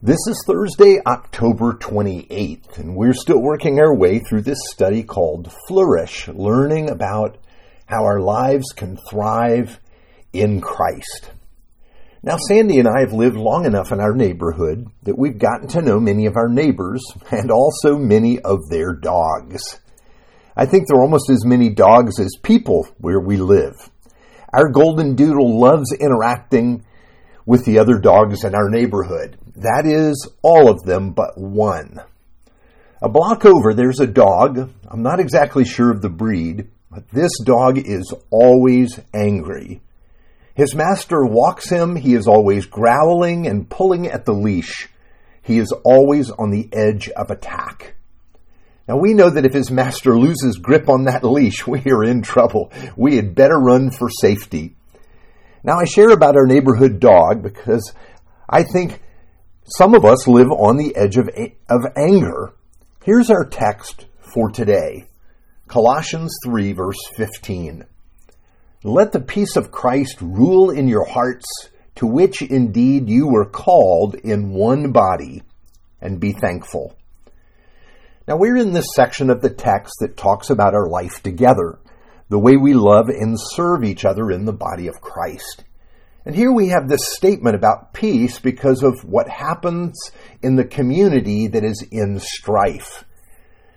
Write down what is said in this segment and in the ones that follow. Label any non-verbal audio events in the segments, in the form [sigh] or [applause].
This is Thursday, October 28th, and we're still working our way through this study called Flourish, learning about how our lives can thrive in Christ. Now, Sandy and I have lived long enough in our neighborhood that we've gotten to know many of our neighbors [laughs] and also many of their dogs. I think there are almost as many dogs as people where we live. Our golden doodle loves interacting with the other dogs in our neighborhood. That is all of them but one. A block over, there's a dog. I'm not exactly sure of the breed, but this dog is always angry. His master walks him, he is always growling and pulling at the leash. He is always on the edge of attack. Now we know that if his master loses grip on that leash, [laughs] we are in trouble. We had better run for safety. Now, I share about our neighborhood dog because I think some of us live on the edge of, of anger. Here's our text for today Colossians 3, verse 15. Let the peace of Christ rule in your hearts, to which indeed you were called in one body, and be thankful. Now, we're in this section of the text that talks about our life together the way we love and serve each other in the body of Christ. And here we have this statement about peace because of what happens in the community that is in strife.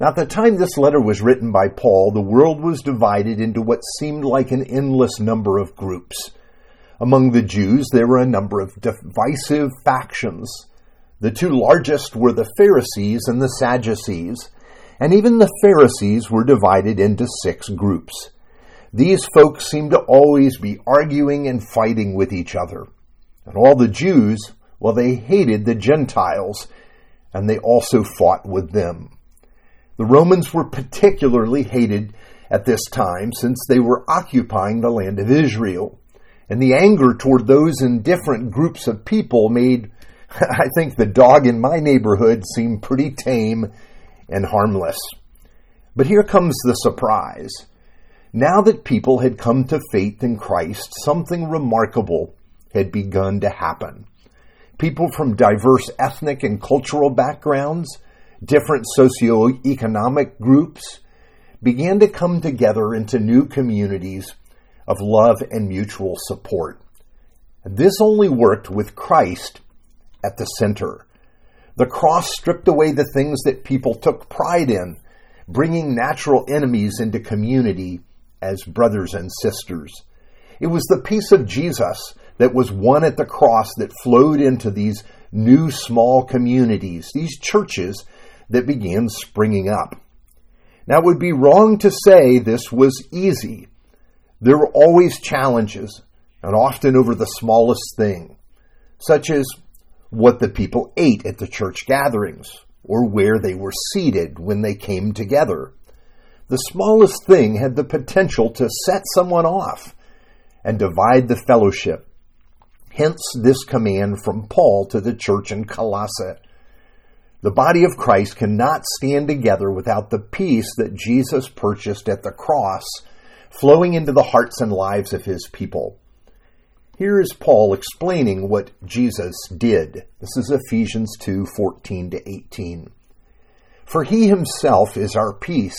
Now, at the time this letter was written by Paul, the world was divided into what seemed like an endless number of groups. Among the Jews, there were a number of divisive factions. The two largest were the Pharisees and the Sadducees, and even the Pharisees were divided into six groups. These folks seemed to always be arguing and fighting with each other. And all the Jews, well, they hated the Gentiles, and they also fought with them. The Romans were particularly hated at this time since they were occupying the land of Israel. And the anger toward those in different groups of people made, [laughs] I think, the dog in my neighborhood seem pretty tame and harmless. But here comes the surprise. Now that people had come to faith in Christ, something remarkable had begun to happen. People from diverse ethnic and cultural backgrounds, different socioeconomic groups, began to come together into new communities of love and mutual support. This only worked with Christ at the center. The cross stripped away the things that people took pride in, bringing natural enemies into community as brothers and sisters. It was the peace of Jesus that was won at the cross that flowed into these new small communities, these churches that began springing up. Now, it would be wrong to say this was easy. There were always challenges, and often over the smallest thing, such as what the people ate at the church gatherings or where they were seated when they came together. The smallest thing had the potential to set someone off and divide the fellowship. Hence this command from Paul to the church in Colossae. The body of Christ cannot stand together without the peace that Jesus purchased at the cross flowing into the hearts and lives of his people. Here is Paul explaining what Jesus did. This is Ephesians 2 14 to 18. For he himself is our peace,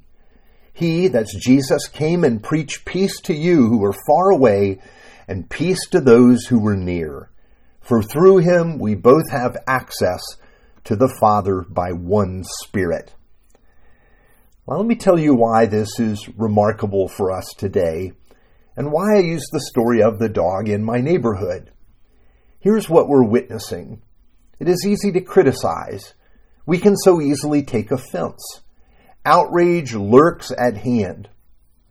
He, that's Jesus, came and preached peace to you who were far away, and peace to those who were near. For through him we both have access to the Father by one Spirit. Well, let me tell you why this is remarkable for us today and why I use the story of the dog in my neighborhood. Here's what we're witnessing. It is easy to criticize. We can so easily take offense. Outrage lurks at hand.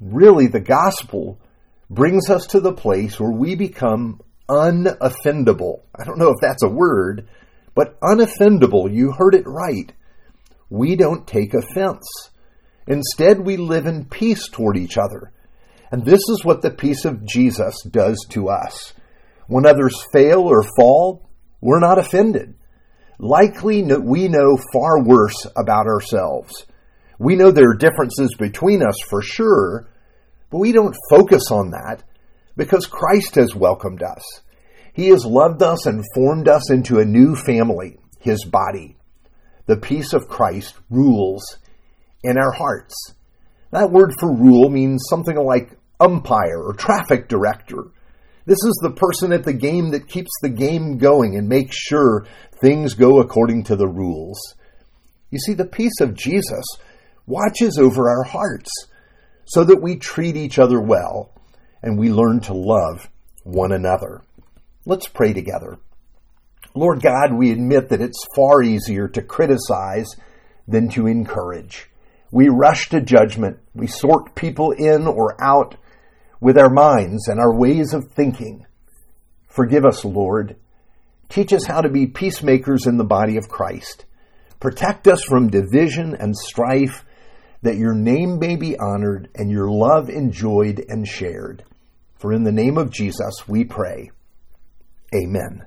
Really, the gospel brings us to the place where we become unoffendable. I don't know if that's a word, but unoffendable. You heard it right. We don't take offense. Instead, we live in peace toward each other. And this is what the peace of Jesus does to us. When others fail or fall, we're not offended. Likely, we know far worse about ourselves. We know there are differences between us for sure, but we don't focus on that because Christ has welcomed us. He has loved us and formed us into a new family, His body. The peace of Christ rules in our hearts. That word for rule means something like umpire or traffic director. This is the person at the game that keeps the game going and makes sure things go according to the rules. You see, the peace of Jesus watches over our hearts so that we treat each other well and we learn to love one another. Let's pray together. Lord God, we admit that it's far easier to criticize than to encourage. We rush to judgment. We sort people in or out with our minds and our ways of thinking. Forgive us, Lord. Teach us how to be peacemakers in the body of Christ. Protect us from division and strife, that your name may be honored and your love enjoyed and shared. For in the name of Jesus we pray. Amen.